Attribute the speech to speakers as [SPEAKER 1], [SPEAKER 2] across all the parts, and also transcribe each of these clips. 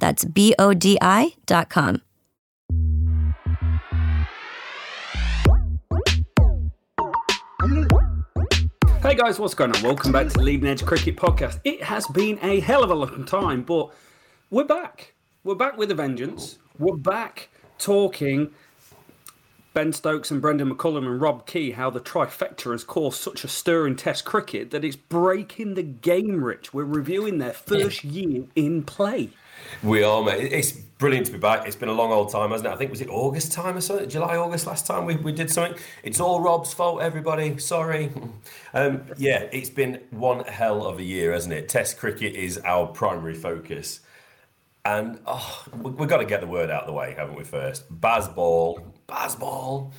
[SPEAKER 1] That's B O D I dot com.
[SPEAKER 2] Hey guys, what's going on? Welcome back to the Leading Edge Cricket Podcast. It has been a hell of a long time, but we're back. We're back with a vengeance. We're back talking Ben Stokes and Brendan McCullum and Rob Key, how the trifecta has caused such a stir in Test cricket that it's breaking the game, Rich. We're reviewing their first year in play.
[SPEAKER 3] We are, mate. It's brilliant to be back. It's been a long old time, hasn't it? I think was it August time or something? July, August last time we, we did something. It's all Rob's fault, everybody. Sorry. Um, yeah, it's been one hell of a year, hasn't it? Test cricket is our primary focus. And oh, we, we've got to get the word out of the way, haven't we, first? Bazball, Bazball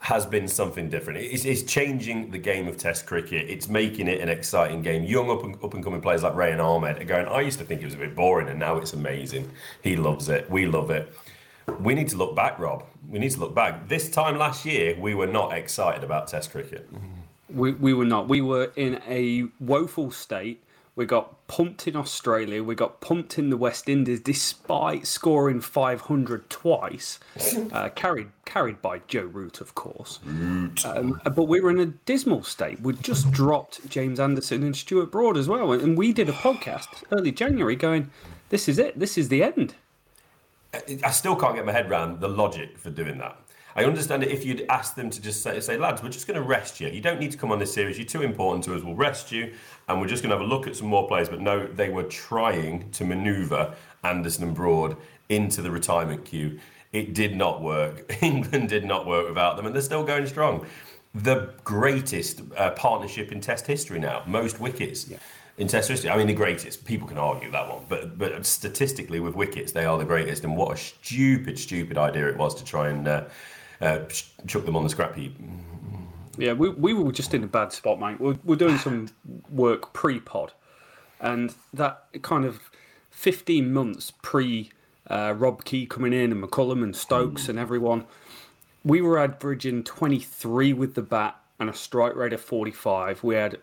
[SPEAKER 3] has been something different. It's, it's, changing the game of Test cricket. It's making it an exciting game. Young up and, up and coming players like Rehan Ahmed are going. I used to think it was a bit boring, and now it's amazing. He loves it. We love it. We need to look back, Rob. We need to look back. This time last year, we were not excited about Test cricket.
[SPEAKER 2] We, we were not. We were in a woeful state we got pumped in Australia. We got pumped in the West Indies, despite scoring 500 twice. Uh, carried carried by Joe Root, of course. Um, but we were in a dismal state. We'd just dropped James Anderson and Stuart Broad as well, and we did a podcast early January, going, "This is it. This is the end."
[SPEAKER 3] I still can't get my head around the logic for doing that. I understand it if you'd ask them to just say, say, lads, we're just going to rest you. You don't need to come on this series. You're too important to us. We'll rest you, and we're just going to have a look at some more players. But no, they were trying to manoeuvre Anderson and Broad into the retirement queue. It did not work. England did not work without them, and they're still going strong. The greatest uh, partnership in Test history now, most wickets. Yeah in Test history. I mean, the greatest. People can argue that one, but but statistically, with wickets, they are the greatest. And what a stupid, stupid idea it was to try and uh, uh, chuck them on the scrap heap.
[SPEAKER 2] Yeah, we, we were just in a bad spot, mate. We're, we're doing some work pre pod, and that kind of 15 months pre uh, Rob Key coming in and McCullum and Stokes mm. and everyone, we were averaging 23 with the bat and a strike rate of 45. We had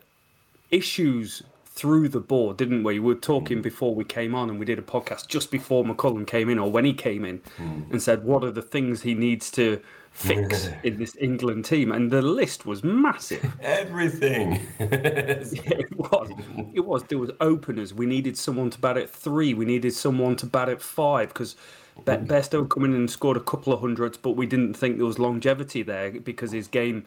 [SPEAKER 2] issues through the board, didn't we? We were talking before we came on, and we did a podcast just before McCullum came in, or when he came in, and said what are the things he needs to fix in this England team, and the list was massive.
[SPEAKER 3] Everything.
[SPEAKER 2] it was. It was. There was openers. We needed someone to bat at three. We needed someone to bat at five because Be- Besto come in and scored a couple of hundreds, but we didn't think there was longevity there because his game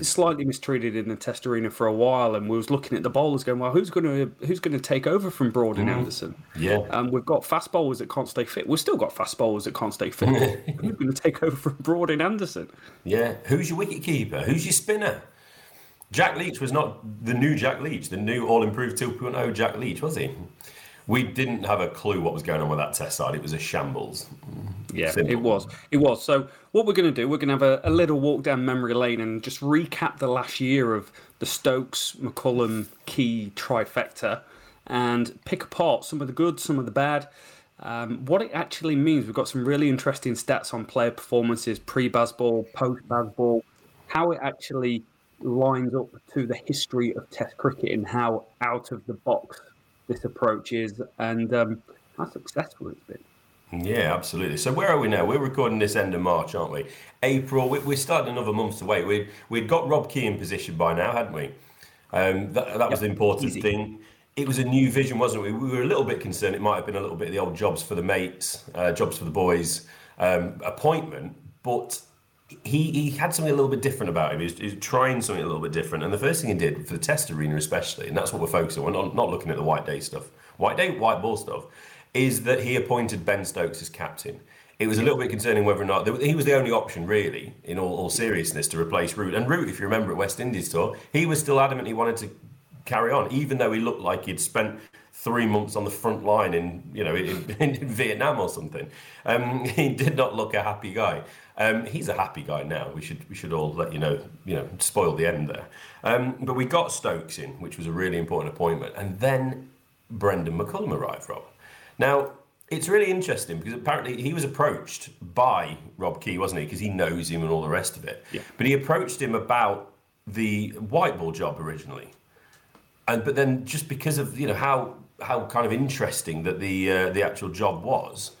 [SPEAKER 2] slightly mistreated in the test arena for a while, and we was looking at the bowlers going, "Well, who's going to who's going to take over from Broad and Anderson?"
[SPEAKER 3] Yeah.
[SPEAKER 2] um, we've got fast bowlers that can't stay fit. We've still got fast bowlers that can't stay fit. who's going to take over from Broad and Anderson?
[SPEAKER 3] Yeah. Who's your wicket keeper? Who's your spinner? Jack Leach was not the new Jack Leach, the new all improved 2.0 Jack Leach, was he? We didn't have a clue what was going on with that test side. It was a shambles.
[SPEAKER 2] Yeah,
[SPEAKER 3] Simple.
[SPEAKER 2] it was. It was. So what we're going to do, we're going to have a, a little walk down memory lane and just recap the last year of the Stokes, McCullum, Key trifecta, and pick apart some of the good, some of the bad. Um, what it actually means. We've got some really interesting stats on player performances, pre-Bazball, post-Bazball, how it actually lines up to the history of Test cricket and how out of the box this approach is, and um, how successful it's been.
[SPEAKER 3] Yeah, absolutely. So where are we now? We're recording this end of March, aren't we? April. we- We're starting another month away. wait. We we'd got Rob Key in position by now, hadn't we? Um, that that was the important
[SPEAKER 2] easy.
[SPEAKER 3] thing. It was a new vision, wasn't it? We were a little bit concerned. It might have been a little bit of the old jobs for the mates, uh, jobs for the boys um, appointment, but he he had something a little bit different about him. He was, he was trying something a little bit different. And the first thing he did for the test arena, especially, and that's what we're focusing on. Not, not looking at the white day stuff, white day, white ball stuff, is that he appointed Ben Stokes as captain. It was a little bit concerning whether or not he was the only option, really, in all, all seriousness, to replace Root. And Root, if you remember at West Indies tour, he was still adamant he wanted to carry on, even though he looked like he'd spent three months on the front line in, you know, in, in Vietnam or something. Um, he did not look a happy guy. Um, he's a happy guy now. We should we should all let you know, you know, spoil the end there. Um, but we got Stokes in, which was a really important appointment, and then Brendan McCullum arrived, Rob. Now, it's really interesting because apparently he was approached by Rob Key, wasn't he? Because he knows him and all the rest of it.
[SPEAKER 2] Yeah.
[SPEAKER 3] But he approached him about the white ball job originally, and but then just because of you know how how kind of interesting that the uh, the actual job was,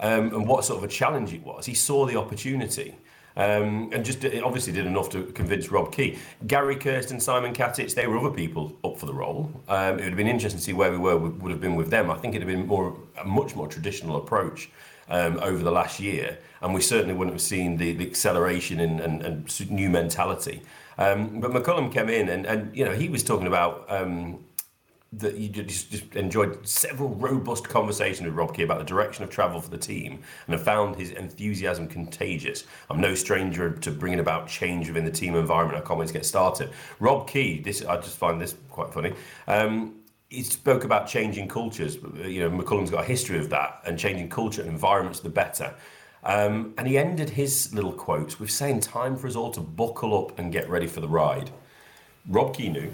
[SPEAKER 3] um, and what sort of a challenge it was, he saw the opportunity. Um, and just obviously did enough to convince Rob Key. Gary Kirsten, Simon Katich, they were other people up for the role. Um, it would have been interesting to see where we were would have been with them. I think it'd have been more a much more traditional approach um, over the last year, and we certainly wouldn't have seen the, the acceleration and, and, and new mentality. Um, but McCullum came in, and, and you know he was talking about. That you just, just enjoyed several robust conversations with Rob Key about the direction of travel for the team and have found his enthusiasm contagious. I'm no stranger to bringing about change within the team environment. I can't wait to get started. Rob Key, this I just find this quite funny. Um, he spoke about changing cultures. You know, McCullum's got a history of that and changing culture and environments the better. Um, and he ended his little quotes with saying, "Time for us all to buckle up and get ready for the ride." Rob Key knew.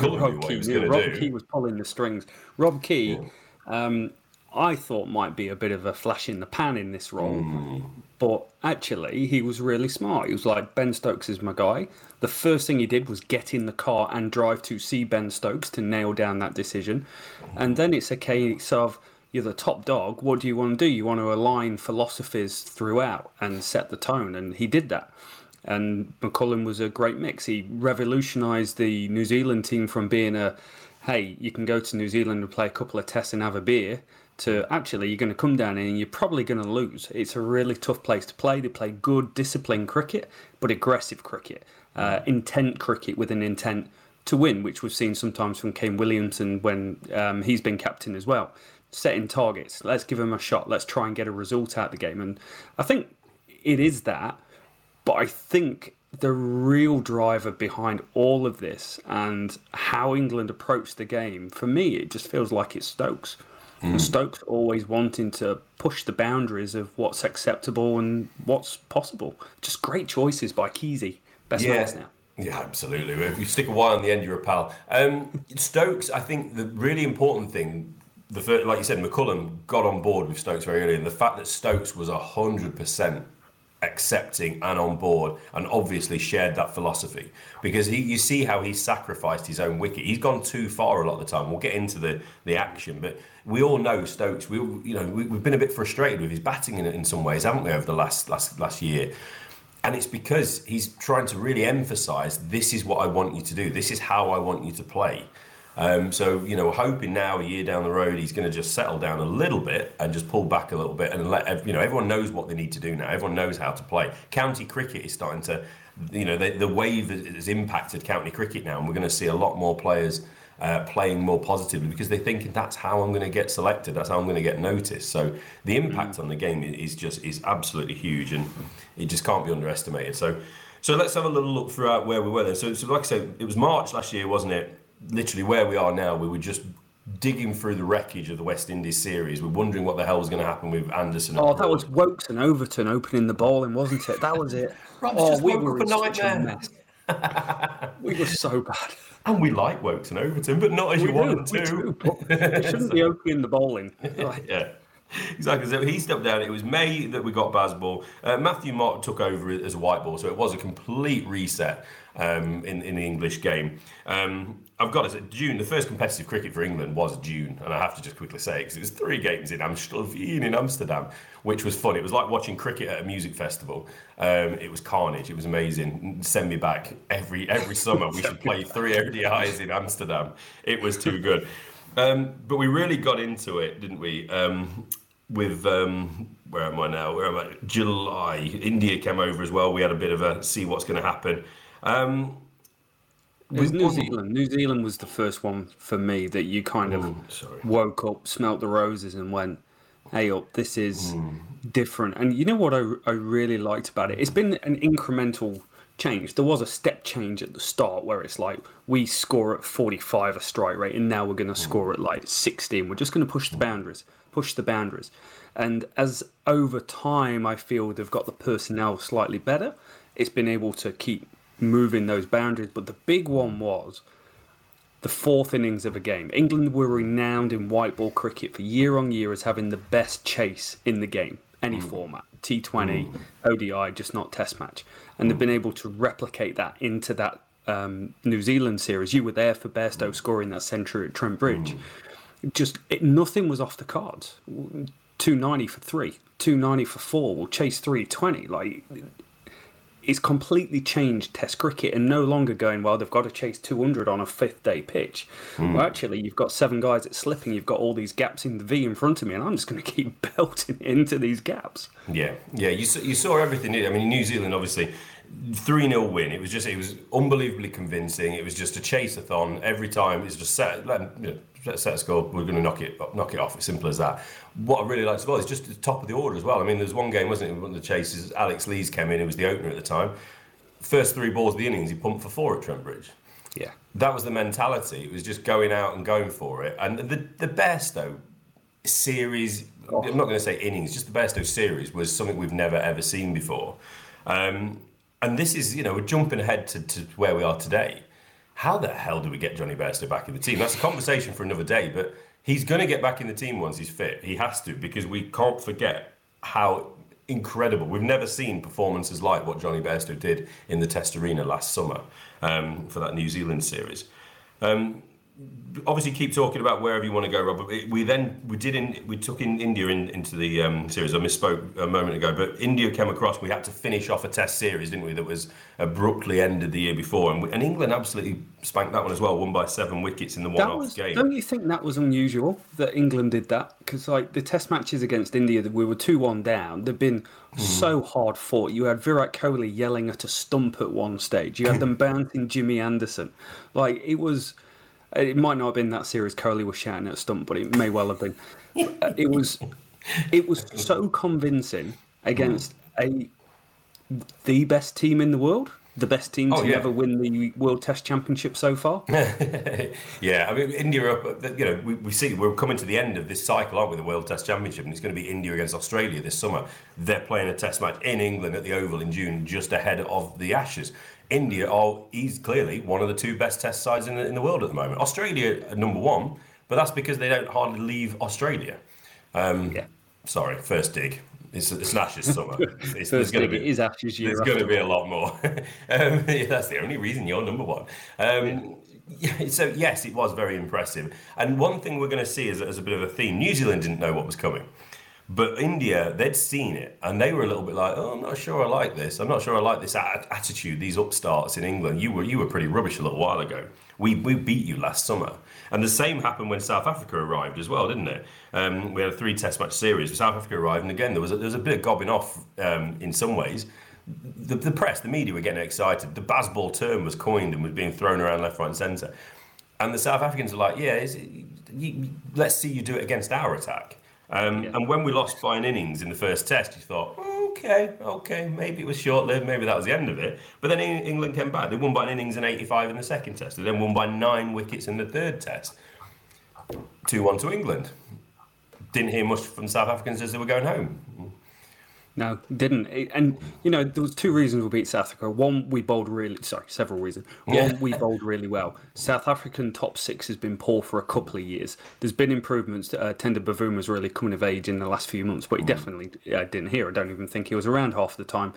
[SPEAKER 2] Rob Key,
[SPEAKER 3] was
[SPEAKER 2] yeah, Rob
[SPEAKER 3] do.
[SPEAKER 2] Key was pulling the strings. Rob Key, um, I thought might be a bit of a flash in the pan in this role,
[SPEAKER 3] Hmm.
[SPEAKER 2] but actually he was really smart. He was like, Ben Stokes is my guy. The first thing he did was get in the car and drive to see Ben Stokes to nail down that decision, and then it's a case of. You're the top dog. What do you want to do? You want to align philosophies throughout and set the tone, and he did that. And McCullum was a great mix. He revolutionised the New Zealand team from being a, hey, you can go to New Zealand and play a couple of tests and have a beer, to actually you're going to come down and you're probably going to lose. It's a really tough place to play. They play good, disciplined cricket, but aggressive cricket, uh, intent cricket with an intent to win, which we've seen sometimes from Kane Williamson when um, he's been captain as well. Setting targets. Let's give him a shot. Let's try and get a result out of the game. And I think it is that. But I think the real driver behind all of this and how England approached the game, for me, it just feels like it's Stokes. And Stokes always wanting to push the boundaries of what's acceptable and what's possible. Just great choices by Keezy. Best mates now.
[SPEAKER 3] Yeah, absolutely. If you stick a a Y on the end, you're a pal. Um, Stokes, I think the really important thing, the first, like you said, McCullum got on board with Stokes very early, and the fact that Stokes was hundred percent accepting and on board and obviously shared that philosophy. Because he you see how he sacrificed his own wicket. He's gone too far a lot of the time. We'll get into the the action but we all know Stokes we you know we, have been a bit frustrated with his batting in, in some ways haven't we over the last last last year? And it's because he's trying to really emphasize this is what I want you to do. This is how I want you to play um, so you know, hoping now a year down the road he's going to just settle down a little bit and just pull back a little bit and let you know everyone knows what they need to do now. Everyone knows how to play. County cricket is starting to, you know, the, the wave has impacted county cricket now, and we're going to see a lot more players. Uh, playing more positively because they think that's how I'm going to get selected. That's how I'm going to get noticed. So the impact mm. on the game is just is absolutely huge, and it just can't be underestimated. So, so let's have a little look throughout where we were then. So, so like I said, it was March last year, wasn't it? Literally where we are now, we were just digging through the wreckage of the West Indies series. We're wondering what the hell was going to happen with Anderson.
[SPEAKER 2] Oh, that was Woakes and Overton opening the bowling, wasn't it? That was it.
[SPEAKER 3] oh, we were a mess.
[SPEAKER 2] we were so bad.
[SPEAKER 3] And we like Woakes and Overton, but not as we you want to.
[SPEAKER 2] We shouldn't be opening the bowling.
[SPEAKER 3] yeah. Exactly. So he stepped down. It was May that we got Bazball. Uh, Matthew Mott took over as a white ball, so it was a complete reset um, in in the English game. Um, I've got to say, June, the first competitive cricket for England was June, and I have to just quickly say because it was three games in Amstelveen in Amsterdam, which was fun. It was like watching cricket at a music festival. Um, it was carnage. It was amazing. Send me back every every summer. We should play three ODIs in Amsterdam. It was too good. Um, but we really got into it, didn't we? Um, with um, where am I now? Where am I? July. India came over as well. We had a bit of a see what's going to happen. Um,
[SPEAKER 2] was New Zealand. New Zealand was the first one for me that you kind of woke up, smelt the roses, and went, "Hey, up! This is mm. different." And you know what I, I really liked about it? It's been an incremental change. There was a step change at the start where it's like we score at 45 a strike rate, and now we're going to hmm. score at like 16. We're just going to push the boundaries, push the boundaries. And as over time, I feel they've got the personnel slightly better. It's been able to keep moving those boundaries. But the big one was the fourth innings of a game. England were renowned in white ball cricket for year on year as having the best chase in the game, any mm. format T20, mm. ODI, just not Test match. And mm. they've been able to replicate that into that um, New Zealand series. You were there for Bairstow scoring that century at Trent Bridge. Just it, nothing was off the cards. 290 for three, 290 for four, we'll chase 320. Like it's completely changed Test cricket and no longer going, well, they've got to chase 200 on a fifth day pitch. Mm. Well, actually, you've got seven guys at slipping, you've got all these gaps in the V in front of me, and I'm just going to keep belting into these gaps.
[SPEAKER 3] Yeah, yeah, you, saw, you saw everything. I mean, New Zealand, obviously, 3 0 win. It was just, it was unbelievably convincing. It was just a chase-a-thon every time. It's just set, you know, set a score, we're going to knock it knock it off. It's simple as that. What I really liked as well is just the top of the order as well. I mean, there's one game, wasn't it? One of the chases, Alex Lees came in, He was the opener at the time. First three balls of the innings, he pumped for four at Trent Bridge.
[SPEAKER 2] Yeah.
[SPEAKER 3] That was the mentality. It was just going out and going for it. And the, the best, though, series, oh. I'm not going to say innings, just the Bairstow series was something we've never ever seen before. Um, and this is, you know, we're jumping ahead to, to where we are today how the hell do we get Jonny Bairstow back in the team? That's a conversation for another day, but he's going to get back in the team once he's fit. He has to because we can't forget how incredible. We've never seen performances like what Jonny Bairstow did in the Test Arena last summer um, for that New Zealand series. Um, obviously keep talking about wherever you want to go, Rob. We then we did in we took in India in, into the um, series. I misspoke a moment ago, but India came across. We had to finish off a Test series, didn't we? That was abruptly ended the year before, and, we, and England absolutely spanked that one as well. Won by seven wickets in the one-off game.
[SPEAKER 2] Don't you think that was unusual that England did that? Because like the Test matches against India, we were two-one down. They've been mm. so hard fought. You had Virat Kohli yelling at a stump at one stage. You had them bouncing Jimmy Anderson. Like it was it might not have been that series Kohli was shouting at Stump, but it may well have been. Uh, it was, it was so convincing against a the best team in the world, the best team oh, to yeah. ever win the World Test Championship so far.
[SPEAKER 3] yeah, I mean India. You know, we, we see we're coming to the end of this cycle, aren't we? The World Test Championship, and it's going to be India against Australia this summer. They're playing a Test match in England at the Oval in June, just ahead of the Ashes. India are he's clearly one of the two best test sides in the, in the world at the moment. Australia are number one, but that's because they don't hardly leave Australia. Um, yeah. Sorry, first dig. It's, it's an Ashes summer. It's,
[SPEAKER 2] First
[SPEAKER 3] going to
[SPEAKER 2] gig,
[SPEAKER 3] be
[SPEAKER 2] it is Ashes year
[SPEAKER 3] There's going to be a lot more. um, yeah, that's the only reason you're number one. Um, yeah, so yes, it was very impressive. And one thing we're going to see as, as a bit of a theme: New Zealand didn't know what was coming. But India, they'd seen it and they were a little bit like, "Oh, I'm not sure I like this. I'm not sure I like this attitude. These upstarts in England. You were you were pretty rubbish a little while ago. We we beat you last summer." And the same happened when South Africa arrived as well, didn't it? Um, we had a three Test match series. South Africa arrived, and again there was a, there was a bit of gobbing off um, in some ways. The, the press, the media were getting excited. The Bazball term was coined and was being thrown around left, right, and centre. And the South Africans were like, "Yeah, it, you, let's see you do it against our attack." Um, And when we lost by an innings in the first test, you thought, okay, okay, maybe it was short lived, maybe that was the end of it. But then England came back. They won by an innings and 85 in the second test. They then won by nine wickets in the third test. 2 1 to England. Didn't hear much from South Africans as they were going home.
[SPEAKER 2] No, didn't. And you know, there was two reasons we beat South Africa. One, we bowled really. Sorry, several reasons. One, we bowled really well. South African top six has been poor for a couple of years. There's been improvements. Uh, Temba Bavuma's really coming of age in the last few months, but he definitely uh, didn't hear. I don't even think he was around half the time.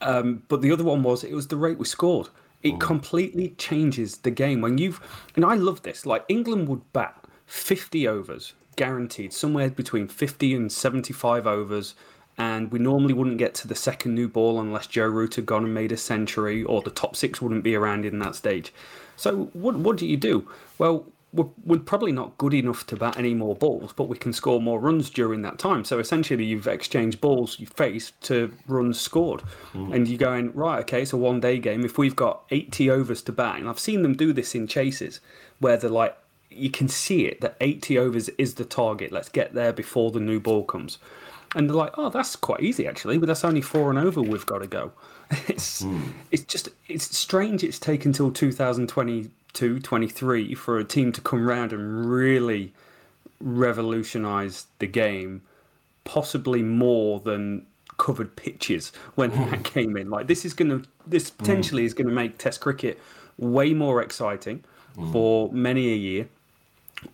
[SPEAKER 2] Um, but the other one was it was the rate we scored. It completely changes the game when you've. And I love this. Like England would bat 50 overs, guaranteed, somewhere between 50 and 75 overs. And we normally wouldn't get to the second new ball unless Joe Root had gone and made a century, or the top six wouldn't be around in that stage. So what what do you do? Well, we're, we're probably not good enough to bat any more balls, but we can score more runs during that time. So essentially, you've exchanged balls you face to runs scored, hmm. and you're going right. Okay, it's a one day game. If we've got 80 overs to bat, and I've seen them do this in chases, where they're like, you can see it that 80 overs is the target. Let's get there before the new ball comes. And they're like, oh, that's quite easy actually, but that's only four and over we've got to go. It's hmm. it's just it's strange. It's taken till 2022, 23 for a team to come round and really revolutionise the game, possibly more than covered pitches when hmm. that came in. Like this is gonna this hmm. potentially is gonna make Test cricket way more exciting for many a year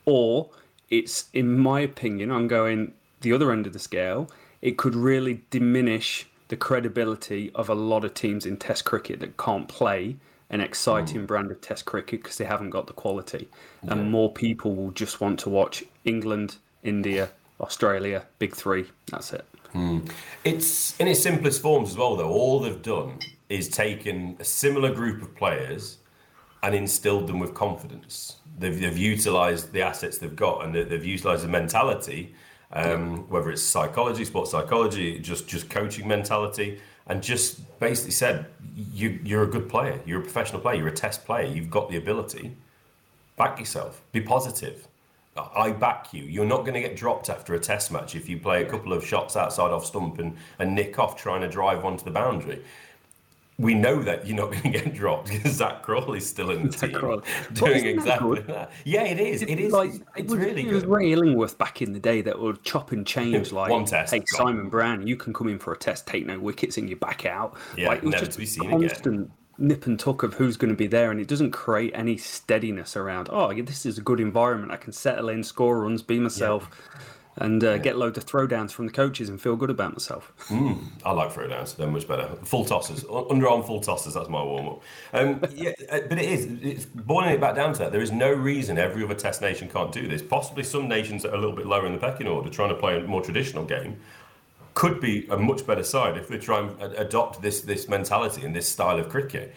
[SPEAKER 2] or it's in my opinion i'm going the other end of the scale it could really diminish the credibility of a lot of teams in test cricket that can't play an exciting hmm. brand of test cricket because they haven't got the quality. And more people will just want to watch england india australia big 3 that's it. Hmm.
[SPEAKER 3] It's in its simplest forms as well, though. All they've done is taken a similar group of players and instilled them with confidence. They've, they've utilised the assets they've got and they- they've utilised the mentality, um, whether it's psychology, sports psychology, just just coaching mentality, and just basically said, you, "You're a good player. You're a professional player. You're a test player. You've got the ability. Back yourself. Be positive." I back you. You're not going to get dropped after a test match if you play a couple of shots outside off stump and, and nick off trying to drive one to the boundary. We know that you're not going to get dropped because Zak Crawley's still in the
[SPEAKER 2] Zak
[SPEAKER 3] team
[SPEAKER 2] Crawley.
[SPEAKER 3] Doing
[SPEAKER 2] that
[SPEAKER 3] exactly
[SPEAKER 2] good?
[SPEAKER 3] that. Yeah, it is. It is.
[SPEAKER 2] like
[SPEAKER 3] it's
[SPEAKER 2] it was,
[SPEAKER 3] really
[SPEAKER 2] it was
[SPEAKER 3] good.
[SPEAKER 2] Ray Illingworth back in the day that would chop and change like
[SPEAKER 3] One test,
[SPEAKER 2] hey
[SPEAKER 3] gone.
[SPEAKER 2] Simon Brown you can come in for a test take no wickets and you back out
[SPEAKER 3] Yeah,
[SPEAKER 2] like it was
[SPEAKER 3] never
[SPEAKER 2] just
[SPEAKER 3] to be seen again.
[SPEAKER 2] constant nip and tuck of who's going to be there and it doesn't create any steadiness around oh yeah, this is a good environment I can settle in score runs be myself and uh, get loads of throwdowns from the coaches and feel good about myself
[SPEAKER 3] I like throwdowns. They're much better. Full tosses, underarm full tosses. That's my warm up. Um, yeah, uh, but it is. It's boiling it back down to that. There is no reason every other Test nation can't do this. Possibly some nations that are a little bit lower in the pecking order, trying to play a more traditional game, could be a much better side if they try and adopt this this mentality and this style of cricket.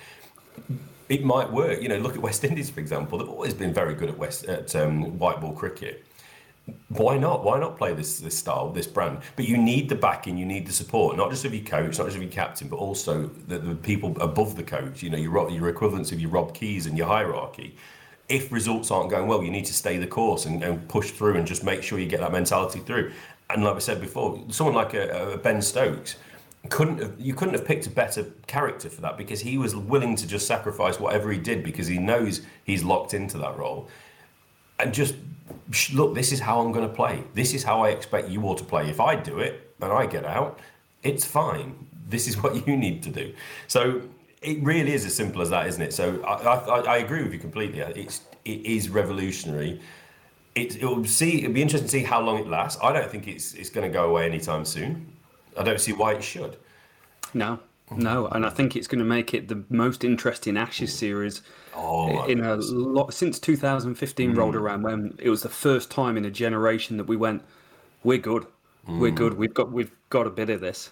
[SPEAKER 3] It might work. You know, look at West Indies for example. They've always been very good at West at um, white ball cricket why not? Why not play this this style, this brand? But you need the backing, you need the support, not just of your coach, not just of your captain, but also the, the people above the coach. You know, your your equivalents of your Rob Keys and your hierarchy. If results aren't going well, you need to stay the course and, and push through and just make sure you get that mentality through. And like I said before, someone like a, a Ben Stokes couldn't have you couldn't have picked a better character for that because he was willing to just sacrifice whatever he did because he knows he's locked into that role and just look, this is how I'm going to play. This is how I expect you all to play. If I do it and I get out, it's fine. This is what you need to do. So it really is as simple as that, isn't it? So I, I, I agree with you completely. It's it is revolutionary. It it will see. It'll be interesting to see how long it lasts. I don't think it's it's going to go away anytime soon. I don't see why it should.
[SPEAKER 2] No, no, and I think it's going to make it the most interesting Ashes series
[SPEAKER 3] Oh,
[SPEAKER 2] in a lot since 2015 rolled around when it was the first time in a generation that we went, we're good, we're good, we've got we've got a bit of this.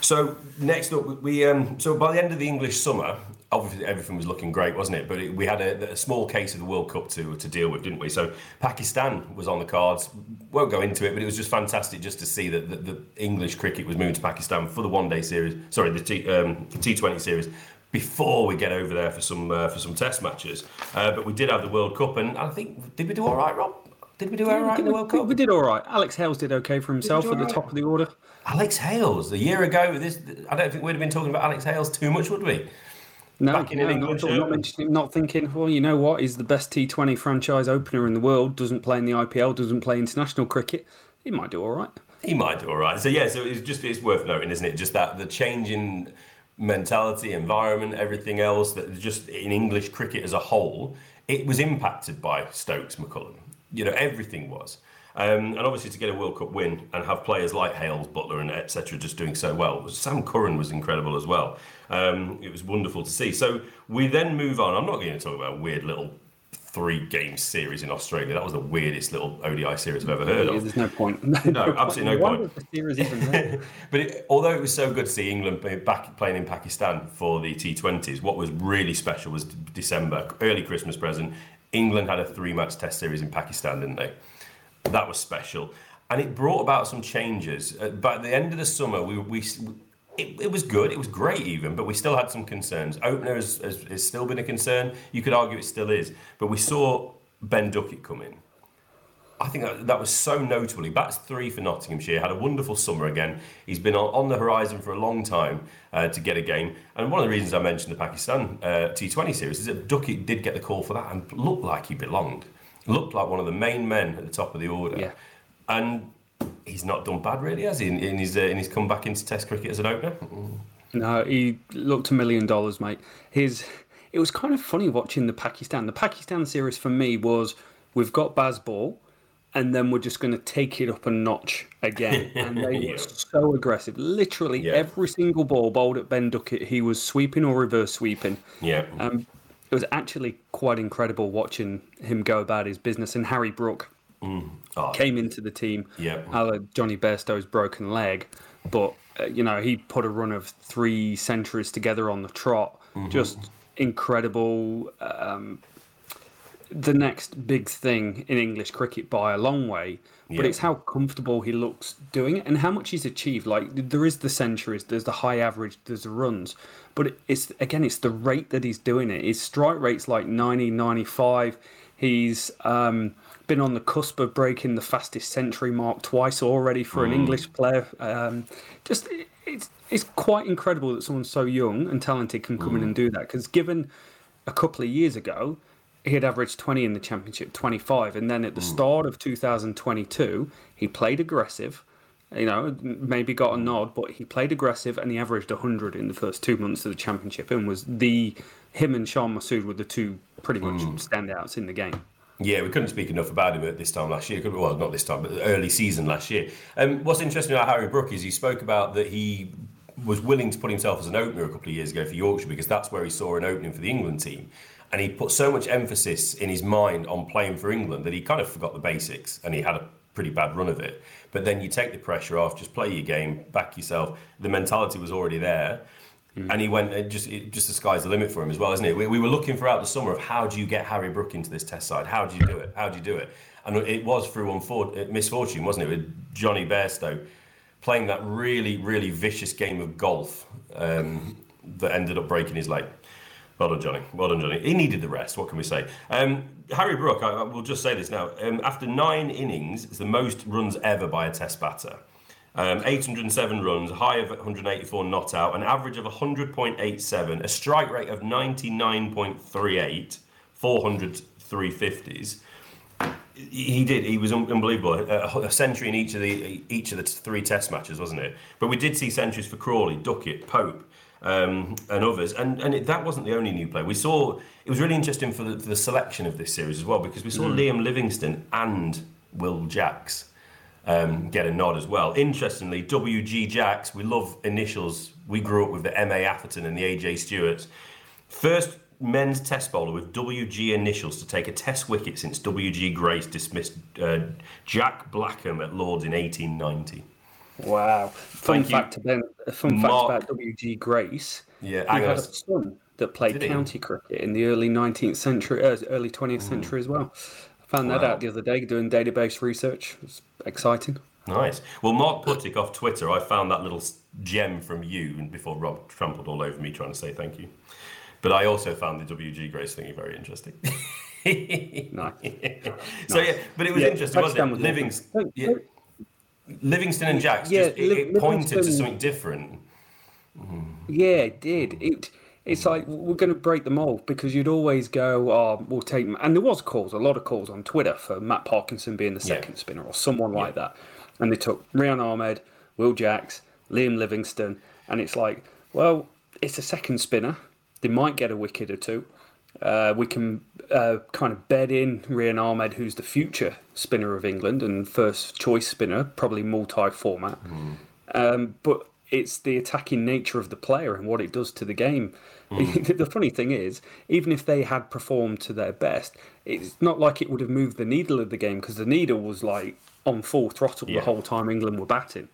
[SPEAKER 3] So next up, we um, so by the end of the English summer, obviously everything was looking great, wasn't it? But it, we had a, a small case of the World Cup to to deal with, didn't we? So Pakistan was on the cards. Won't go into it, but it was just fantastic just to see that the, the English cricket was moving to Pakistan for the one day series. Sorry, the T um, T20 series. Before we get over there for some uh, for some test matches, uh, but we did have the World Cup, and I think did we do all right, Rob? Did we do all right in the World Cup?
[SPEAKER 2] We did all right. Alex Hales did okay for himself at the top of the order.
[SPEAKER 3] Alex Hales, a year ago, this I don't think we'd have been talking about Alex Hales too much, would we?
[SPEAKER 2] No,
[SPEAKER 3] Back in
[SPEAKER 2] no, not, not, not thinking. Well, you know what? He's the best T20 franchise opener in the world. Doesn't play in the IPL. Doesn't play international cricket. He might do all right.
[SPEAKER 3] He might do all right. So yeah, so it's just it's worth noting, isn't it? Just that the change in mentality, environment, everything else that just in English cricket as a whole, it was impacted by Stokes McCullum. You know, everything was. Um, and obviously to get a World Cup win and have players like Hales, Buttler, and etc. just doing so well. Sam Curran was incredible as well. Um, it was wonderful to see. So we then move on. I'm not going to talk about weird little three game series in Australia. That was the weirdest little ODI series I've ever heard of.
[SPEAKER 2] There's no point.
[SPEAKER 3] No, absolutely no point.
[SPEAKER 2] was the series even there?
[SPEAKER 3] But it, although it was so good to see England back playing in Pakistan for the T20s, what was really special was December, early Christmas present. England had a three-match Test series in Pakistan, didn't they? That was special, and it brought about some changes. Uh, But at the end of the summer, we, we it, it was good. It was great, even, but we still had some concerns. Opener has, has, has still been a concern. You could argue it still is, but we saw Ben Duckett come in. I think that, that was so notable. He bats three for Nottinghamshire, had a wonderful summer again. He's been on, on the horizon for a long time uh, to get a game. And one of the reasons I mentioned the Pakistan uh, T20 series is that Duckett did get the call for that and looked like he belonged. Looked like one of the main men at the top of the order.
[SPEAKER 2] Yeah.
[SPEAKER 3] And he's not done bad, really, has he, in, in, his, uh, in his comeback into Test cricket as an opener?
[SPEAKER 2] No, he looked a million dollars, mate. His it was kind of funny watching the Pakistan. The Pakistan series for me was we've got Bazball, and then we're just going to take it up a notch again. And they
[SPEAKER 3] Yeah.
[SPEAKER 2] were so aggressive. Literally
[SPEAKER 3] Yeah.
[SPEAKER 2] every single ball bowled at Ben Duckett, he was sweeping or reverse sweeping.
[SPEAKER 3] Yeah.
[SPEAKER 2] Um, it was actually quite incredible watching him go about his business. And Harry Brook
[SPEAKER 3] Oh,
[SPEAKER 2] came into the team.
[SPEAKER 3] Yeah.
[SPEAKER 2] a Jonny Bairstow's broken leg, but uh, you know he put a run of three centuries together on the trot.
[SPEAKER 3] Mm-hmm.
[SPEAKER 2] Just incredible. Um, the next big thing in English cricket by a long way, but
[SPEAKER 3] Yeah.
[SPEAKER 2] it's how comfortable he looks doing it and how much he's achieved. Like there is the centuries, there's the high average, there's the runs, but it's again it's the rate that he's doing it. His strike rate's like 90, 95. He's um, been on the cusp of breaking the fastest century mark twice already for an hmm. English player. Um, just it- it's it's quite incredible that someone so young and talented can come in hmm. and do that. Because given a couple of years ago, he had averaged 20 in the championship, 25, and then at the hmm. start of 2022, he played aggressive. You know, maybe got a nod, but he played aggressive and he averaged 100 in the first two months of the championship and was the him and Shan Masood were the two pretty much standouts in the game.
[SPEAKER 3] Yeah, we couldn't speak enough about him at this time last year. Well, not this time, but early season last year. Um, what's interesting about Harry Brook is he spoke about that he was willing to put himself as an opener a couple of years ago for Yorkshire because that's where he saw an opening for the England team. And he put so much emphasis in his mind on playing for England that he kind of forgot the basics and he had a pretty bad run of it. But then you take the pressure off, just play your game, back yourself. The mentality was already there. And he went, just just the sky's the limit for him as well, isn't it? We, we were looking throughout the summer of how do you get Harry Brook into this test side? How do you do it? How do you do it? And it was through unfor- misfortune, wasn't it? With Jonny Bairstow playing that really, really vicious game of golf um, that ended up breaking his leg. Well done, Jonny. Well done, Jonny. He needed the rest. What can we say? Um, Harry Brook, I, I will just say this now. Um, after nine innings, it's the most runs ever by a Test batter. Um, 807 runs, high of 184 not out, an average of 100.87, a strike rate of 99.38, 400 350s. He did. He was un- unbelievable. A, century in each of the each of the three Test matches, wasn't it? But we did see centuries for Crawley, Duckett, Pope, um, and others. And and it, that wasn't the only new player. We saw. It was really interesting for the, for the selection of this series as well because we saw Liam Livingstone and Will Jacks. Um, get a nod as well. Interestingly, WG Jacks, we love initials. We grew up with the MA Atherton and the AJ Stewarts. First men's test bowler with WG initials to take a test wicket since WG Grace dismissed uh, Jack Blackham at Lords in 1890.
[SPEAKER 2] Wow. Fun
[SPEAKER 3] Thank you.
[SPEAKER 2] fact, about, fun
[SPEAKER 3] Mark-
[SPEAKER 2] fact about WG Grace.
[SPEAKER 3] Yeah,
[SPEAKER 2] he
[SPEAKER 3] hang
[SPEAKER 2] had
[SPEAKER 3] a
[SPEAKER 2] son that played county cricket in the early 19th century, uh, early 20th century as well. I found that.
[SPEAKER 3] Wow.
[SPEAKER 2] out the other day doing database research. It was exciting.
[SPEAKER 3] Nice. Well, Mark Puttick off Twitter, I found that little gem from you before Rob trampled all over me trying to say thank you. But I also found the WG Grace thingy very interesting.
[SPEAKER 2] Nice.
[SPEAKER 3] So yeah, but it was
[SPEAKER 2] Yeah,
[SPEAKER 3] interesting, wasn't it? Livingstone, yeah, Livingstone and Jacks,
[SPEAKER 2] Yeah,
[SPEAKER 3] just, it,
[SPEAKER 2] Liv-
[SPEAKER 3] it pointed to something different.
[SPEAKER 2] Yeah, it did. It it's like we're going to break the mold because you'd always go, "Oh, we'll take," and there was calls, a lot of calls on Twitter for Matt Parkinson being the
[SPEAKER 3] Yeah.
[SPEAKER 2] second spinner or someone like that, and they took Rehan Ahmed, Will Jacks, Liam Livingstone, and it's like, well, it's a second spinner. They might get a wicket or two. Uh, we can uh, kind of bed in Rehan Ahmed, who's the future spinner of England and first choice spinner, probably multi-format. Um, but it's the attacking nature of the player and what it does to the game. the funny thing is, even if they had performed to their best, it's not like it would have moved the needle of the game because the needle was like on full throttle
[SPEAKER 3] Yeah.
[SPEAKER 2] the whole time England were batting.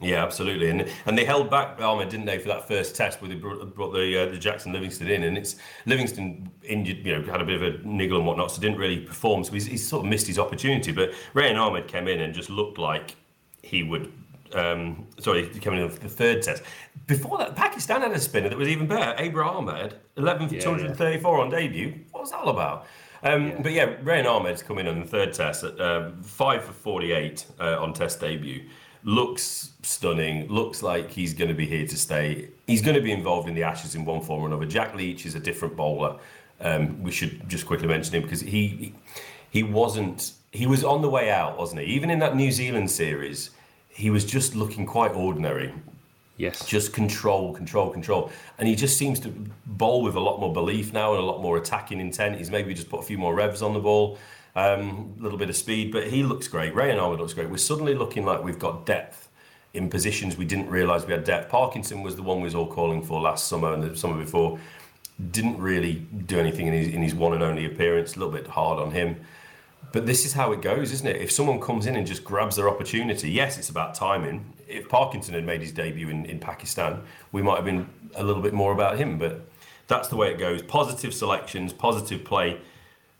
[SPEAKER 3] Yeah, absolutely, and and they held back Ahmed, didn't they, for that first test where they brought, brought the uh, the Jackson Livingstone in, and it's Livingstone injured, you know, had a bit of a niggle and whatnot, so didn't really perform, so he's, he's sort of missed his opportunity. But Rehan Ahmed came in and just looked like he would. Um, sorry, came in for the third test. Before that, Pakistan had a spinner that was even better. Abrar Ahmed, 11 for
[SPEAKER 2] Yeah,
[SPEAKER 3] 234 on debut. What was that all about? Um, But yeah, Rehan Ahmed's come in on the third test at um, five for 48 uh, on test debut. Looks stunning. Looks like he's going to be here to stay. He's going to be involved in the Ashes in one form or another. Jack Leach is a different bowler. Um, we should just quickly mention him because he he wasn't. He was on the way out, wasn't he? Even in that New Zealand series, he was just looking quite ordinary
[SPEAKER 2] Yes.
[SPEAKER 3] just control, control, control. And he just seems to bowl with a lot more belief now and a lot more attacking intent. He's maybe just put a few more revs on the ball, um, a little bit of speed, but he looks great. Rehan Ahmed looks great. We're suddenly looking like we've got depth in positions we didn't realise we had depth. Parkinson was the one we was all calling for last summer and the summer before. Didn't really do anything in his, in his one and only appearance. A little bit hard on him. But this is how it goes, isn't it? If someone comes in and just grabs their opportunity, yes, it's about timing. If Parkinson had made his debut in, in Pakistan, we might have been a little bit more about him. But that's the way it goes. Positive selections, positive play.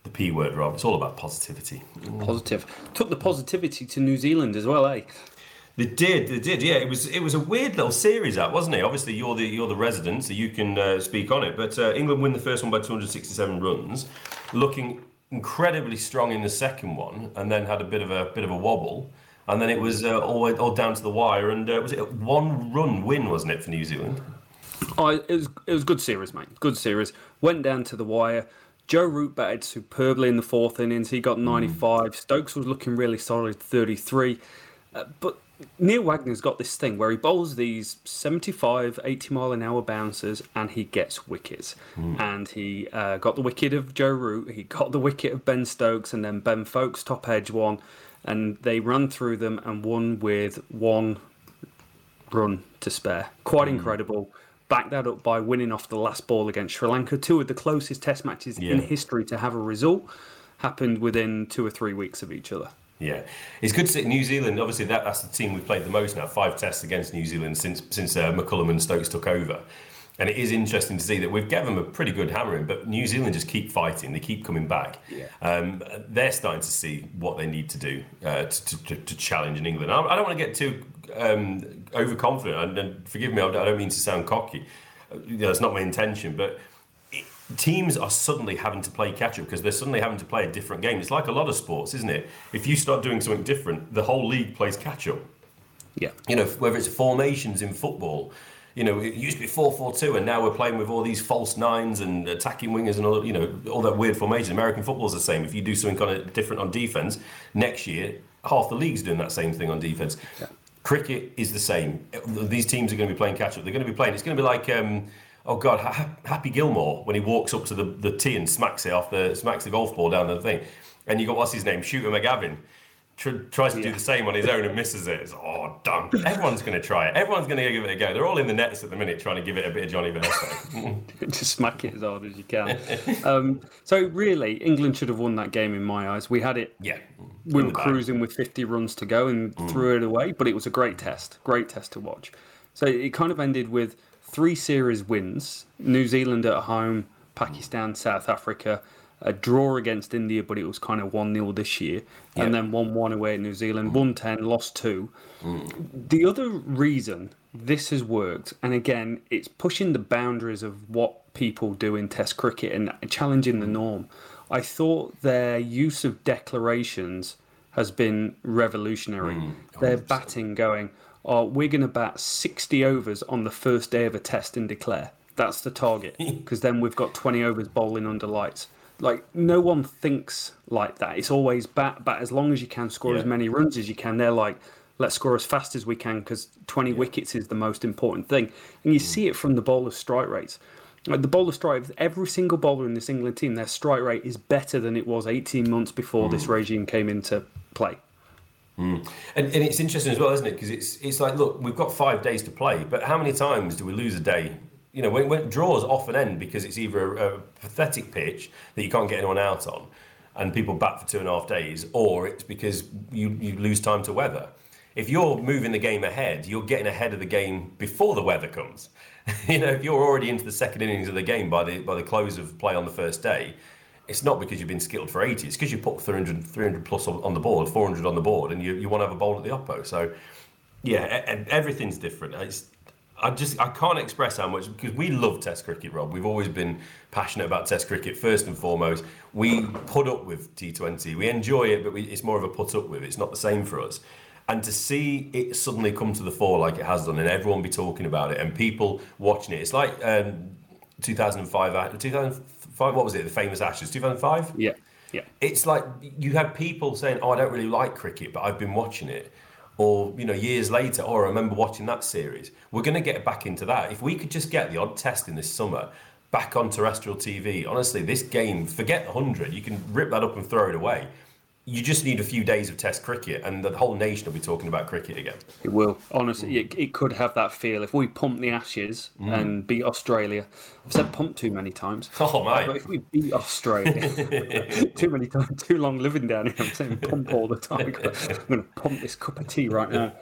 [SPEAKER 3] The P word, Rob. It's all about positivity.
[SPEAKER 2] Positive. Took the positivity to New Zealand as well, eh?
[SPEAKER 3] They did, they did. Yeah, it was it was a weird little series, that wasn't it? Obviously, you're the you're the resident, so you can uh, speak on it. But uh, England win the first one by 267 runs, looking incredibly strong in the second one, and then had a bit of a bit of a wobble, and then it was uh, all all down to the wire. And uh, was it a one run win, wasn't it, for New Zealand?
[SPEAKER 2] Oh, it was it was good series, mate. Good series. Went down to the wire. Joe Root batted superbly in the fourth innings. He got 95. Stokes was looking really solid, 33. Uh, but Neil Wagner's got this thing where he bowls these 75, 80 mile an hour bouncers and he gets wickets. And he uh, got the wicket of Joe Root, he got the wicket of Ben Stokes, and then Ben Foakes top edge one. And they run through them and won with one run to spare. Quite incredible. Back that up by winning off the last ball against Sri Lanka. Two of the closest test matches in history to have a result happened within two or three weeks of each other.
[SPEAKER 3] Yeah, it's good to see New Zealand. Obviously, that, that's the team we've played the most now. Five tests against New Zealand since since uh, McCullum and Stokes took over, and it is interesting to see that we've given them a pretty good hammering. But New Zealand just keep fighting; they keep coming back.
[SPEAKER 2] Yeah.
[SPEAKER 3] Um, they're starting to see what they need to do uh, to, to, to challenge in England. I, I don't want to get too um, overconfident, and, and forgive me, I don't mean to sound cocky. Uh, You know, that's not my intention, but teams are suddenly having to play catch up because they're suddenly having to play a different game. It's like a lot of sports, isn't it? If you start doing something different, the whole league plays catch up.
[SPEAKER 2] Yeah.
[SPEAKER 3] You know, whether it's formations in football, you know, it used to be 4 4 2, and now we're playing with all these false nines and attacking wingers and all, you know, all that weird formation. American football's the same. If you do something kind of different on defense, next year, half the league's doing that same thing on defense. Cricket is the same. These teams are going to be playing catch up. They're going to be playing, it's going to be like. Um, Oh God, Ha- Happy Gilmore when he walks up to the, the tee and smacks it off the smacks the golf ball down the thing, and you got what's his name, Shooter McGavin. tr- tries to do the same on his own and misses it. It's oh done. Everyone's going to try it. Everyone's going to give it a go. They're all in the nets at the minute trying to give it a bit of Johnny Verso.
[SPEAKER 2] Just smack it as hard as you can. um, so really, England should have won that game in my eyes. We had it.
[SPEAKER 3] yeah,
[SPEAKER 2] We were cruising with 50 runs to go and threw it away, but it was a great test. Great test to watch. So it kind of ended with three series wins. New Zealand at home, Pakistan, South Africa, a draw against India, but it was kind of 1 0 this year, and then 1 1 away at New Zealand, mm. won 10, lost 2. Mm. The other reason this has worked, and again, it's pushing the boundaries of what people do in Test cricket and challenging the norm. I thought their use of declarations has been revolutionary. Mm, their batting going, oh, we're going to bat 60 overs on the first day of a test and declare. That's the target, because then we've got 20 overs bowling under lights. Like, no one thinks like that. It's always bat, bat as long as you can, score as many runs as you can. They're like, let's score as fast as we can because 20 wickets is the most important thing. And you mm. see it from the bowler's strike rates. Like the bowler strike, every single bowler in this England team, their strike rate is better than it was 18 months before this mm. regime came into play. Mm.
[SPEAKER 3] And, and it's interesting as well, isn't it? Because it's it's like, look, we've got five days to play, but how many times do we lose a day? You know, when, when draws often end because it's either a, a pathetic pitch that you can't get anyone out on, and people bat for two and a half days, or it's because you, you lose time to weather. If you're moving the game ahead, you're getting ahead of the game before the weather comes. you know, if you're already into the second innings of the game by the by the close of play on the first day, it's not because you've been skilled for 80, it's because you put 300, 300 plus on, the board, 400 on the board, and you, you want to have a bowl at the Oppo. So, yeah, everything's different. It's, I just I can't express how much because we love Test cricket, Rob. We've always been passionate about Test cricket first and foremost. We put up with T20. We enjoy it, but we, it's more of a put up with. It's not the same for us. And to see it suddenly come to the fore like it has done, and everyone be talking about it, and people watching it, it's like um, two thousand and five, uh, two thousand five. What was it? The famous Ashes, two thousand five.
[SPEAKER 2] Yeah, yeah.
[SPEAKER 3] It's like you have people saying, "Oh, I don't really like cricket, but I've been watching it." Or you know, years later, or oh, I remember watching that series. We're going to get back into that. If we could just get the odd test in this summer back on terrestrial TV, honestly, this game, forget the hundred. You can rip that up and throw it away. You just need a few days of Test cricket, and the whole nation will be talking about cricket again.
[SPEAKER 2] It will. Honestly, it, it could have that feel. If we pump the Ashes mm. and beat Australia, I've said pump too many times.
[SPEAKER 3] Oh, mate.
[SPEAKER 2] But if we beat Australia, too many times, too long living down here. I'm saying pump all the time. I'm going to pump this cup of tea right now.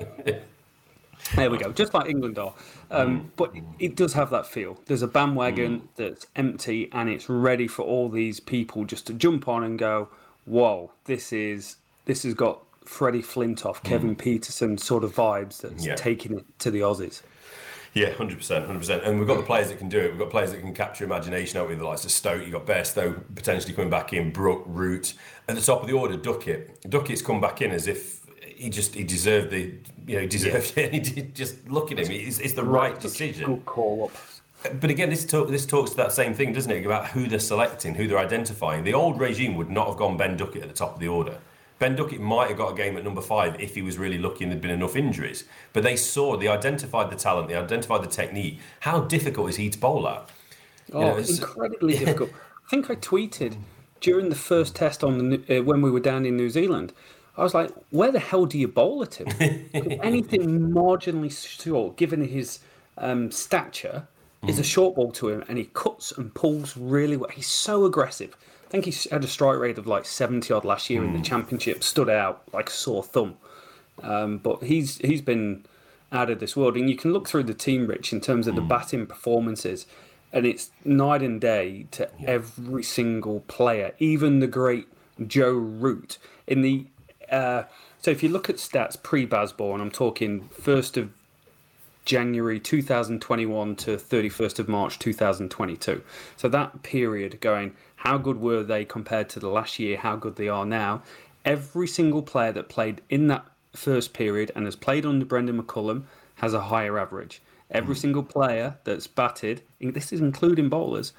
[SPEAKER 2] There we go. Just like England are. Um, mm. but it, it does have that feel. There's a bandwagon mm. that's empty and it's ready for all these people just to jump on and go, whoa, this is this has got Freddie Flintoff, mm. Kevin Pietersen sort of vibes that's
[SPEAKER 3] Yeah.
[SPEAKER 2] taking it to the Aussies.
[SPEAKER 3] Yeah, hundred percent, hundred percent. And we've got the players that can do it. We've got players that can capture imagination out with the likes of Stoke. You've got Bairstow potentially coming back in, Brook, Root. At the top of the order, Duckett. Duckett's come back in as if he just he deserved the you know he deserved it. He did, just look at him. It's, it's the right decision.
[SPEAKER 2] Good call up.
[SPEAKER 3] But again, this talk, this talks to that same thing, doesn't it? About who they're selecting, who they're identifying. The old regime would not have gone Ben Duckett at the top of the order. Ben Duckett might have got a game at number five if he was really lucky and there'd been enough injuries. But they saw, they identified the talent, they identified the technique. How difficult is he to bowl at?
[SPEAKER 2] Oh,
[SPEAKER 3] know,
[SPEAKER 2] incredibly difficult. I think I tweeted during the first test on the uh, when we were down in New Zealand. I was like, "Where the hell do you bowl at him? Anything marginally short, given his um, stature, is a short ball to him, and he cuts and pulls really well. He's so aggressive. I think he had a strike rate of like seventy odd last year in the championship. Stood out like a sore thumb. Um, but he's he's been out of this world, and you can look through the team, Rich, in terms of the batting performances, and it's night and day to every single player, even the great Joe Root in the. Uh, so if you look at stats pre Bazball, I'm talking first of January 2021 to 31st of March 2022. So that period going, how good were they compared to the last year? How good they are now? Every single player that played in that first period and has played under Brendan McCullum has a higher average. Every mm. single player that's batted, this is including bowlers,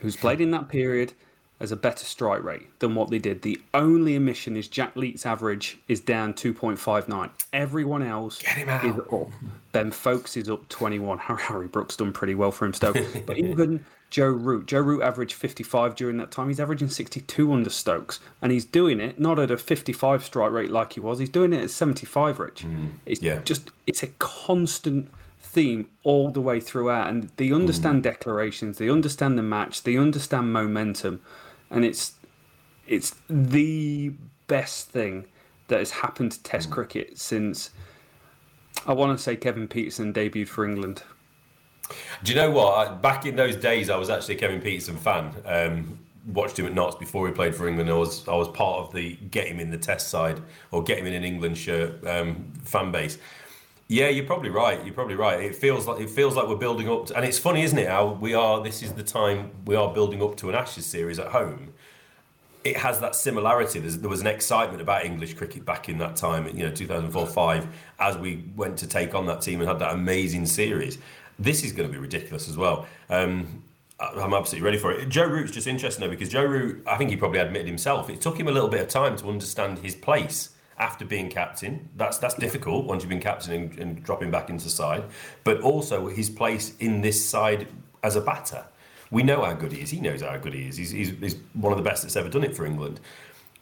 [SPEAKER 2] who's played in that period has a better strike rate than what they did. The only omission is Jack Leach's average is down 2.59. Everyone else get is up. Ben Foakes is up 21. Harry Brooks done pretty well for him, Stoke. but even Joe Root, Joe Root averaged 55 during that time. He's averaging 62 under Stokes, and he's doing it not at a 55 strike rate like he was. He's doing it at 75, Rich. Mm, it's
[SPEAKER 3] yeah.
[SPEAKER 2] just it's a constant theme all the way throughout, and they understand mm. declarations, they understand the match, they understand momentum, and it's it's the best thing that has happened to Test cricket since I want to say Kevin Pietersen debuted for England.
[SPEAKER 3] Do you know what? Back in those days, I was actually a Kevin Pietersen fan. Um, watched him at Notts before he played for England. I was I was part of the get him in the Test side or get him in an England shirt um, fan base. Yeah, you're probably right. You're probably right. It feels like it feels like we're building up, to, and it's funny, isn't it? How we are. This is the time we are building up to an Ashes series at home. It has that similarity. There's, there was an excitement about English cricket back in that time, you know, 2004-5, as we went to take on that team and had that amazing series. This is going to be ridiculous as well. Um, I'm absolutely ready for it. Joe Root's just interesting though because Joe Root, I think he probably admitted himself, it took him a little bit of time to understand his place after being captain. That's that's difficult once you've been captain and, and dropping back into side, but also his place in this side as a batter. We know how good he is. He knows how good he is. He's, he's, he's one of the best that's ever done it for England.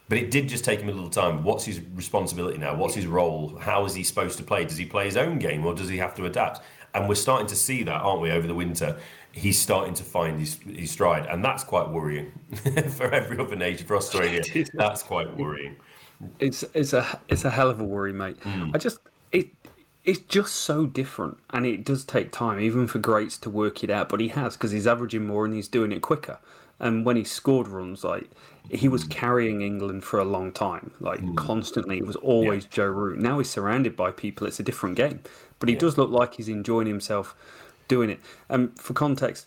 [SPEAKER 3] But it did just take him a little time. What's his responsibility now? What's his role? How is he supposed to play? Does he play his own game or does he have to adapt? And we're starting to see that, aren't we, over the winter? He's starting to find his, his stride, and that's quite worrying for every other nation. For Australia, that's quite worrying.
[SPEAKER 2] It's it's a it's a hell of a worry, mate. Mm. I just it it's just so different, and it does take time, even for greats to work it out. But he has because he's averaging more and he's doing it quicker. And when he scored runs, like he was mm. carrying England for a long time, like mm. constantly. It was always Joe Root. Now he's surrounded by people. It's a different game, but he does look like he's enjoying himself doing it. And for context,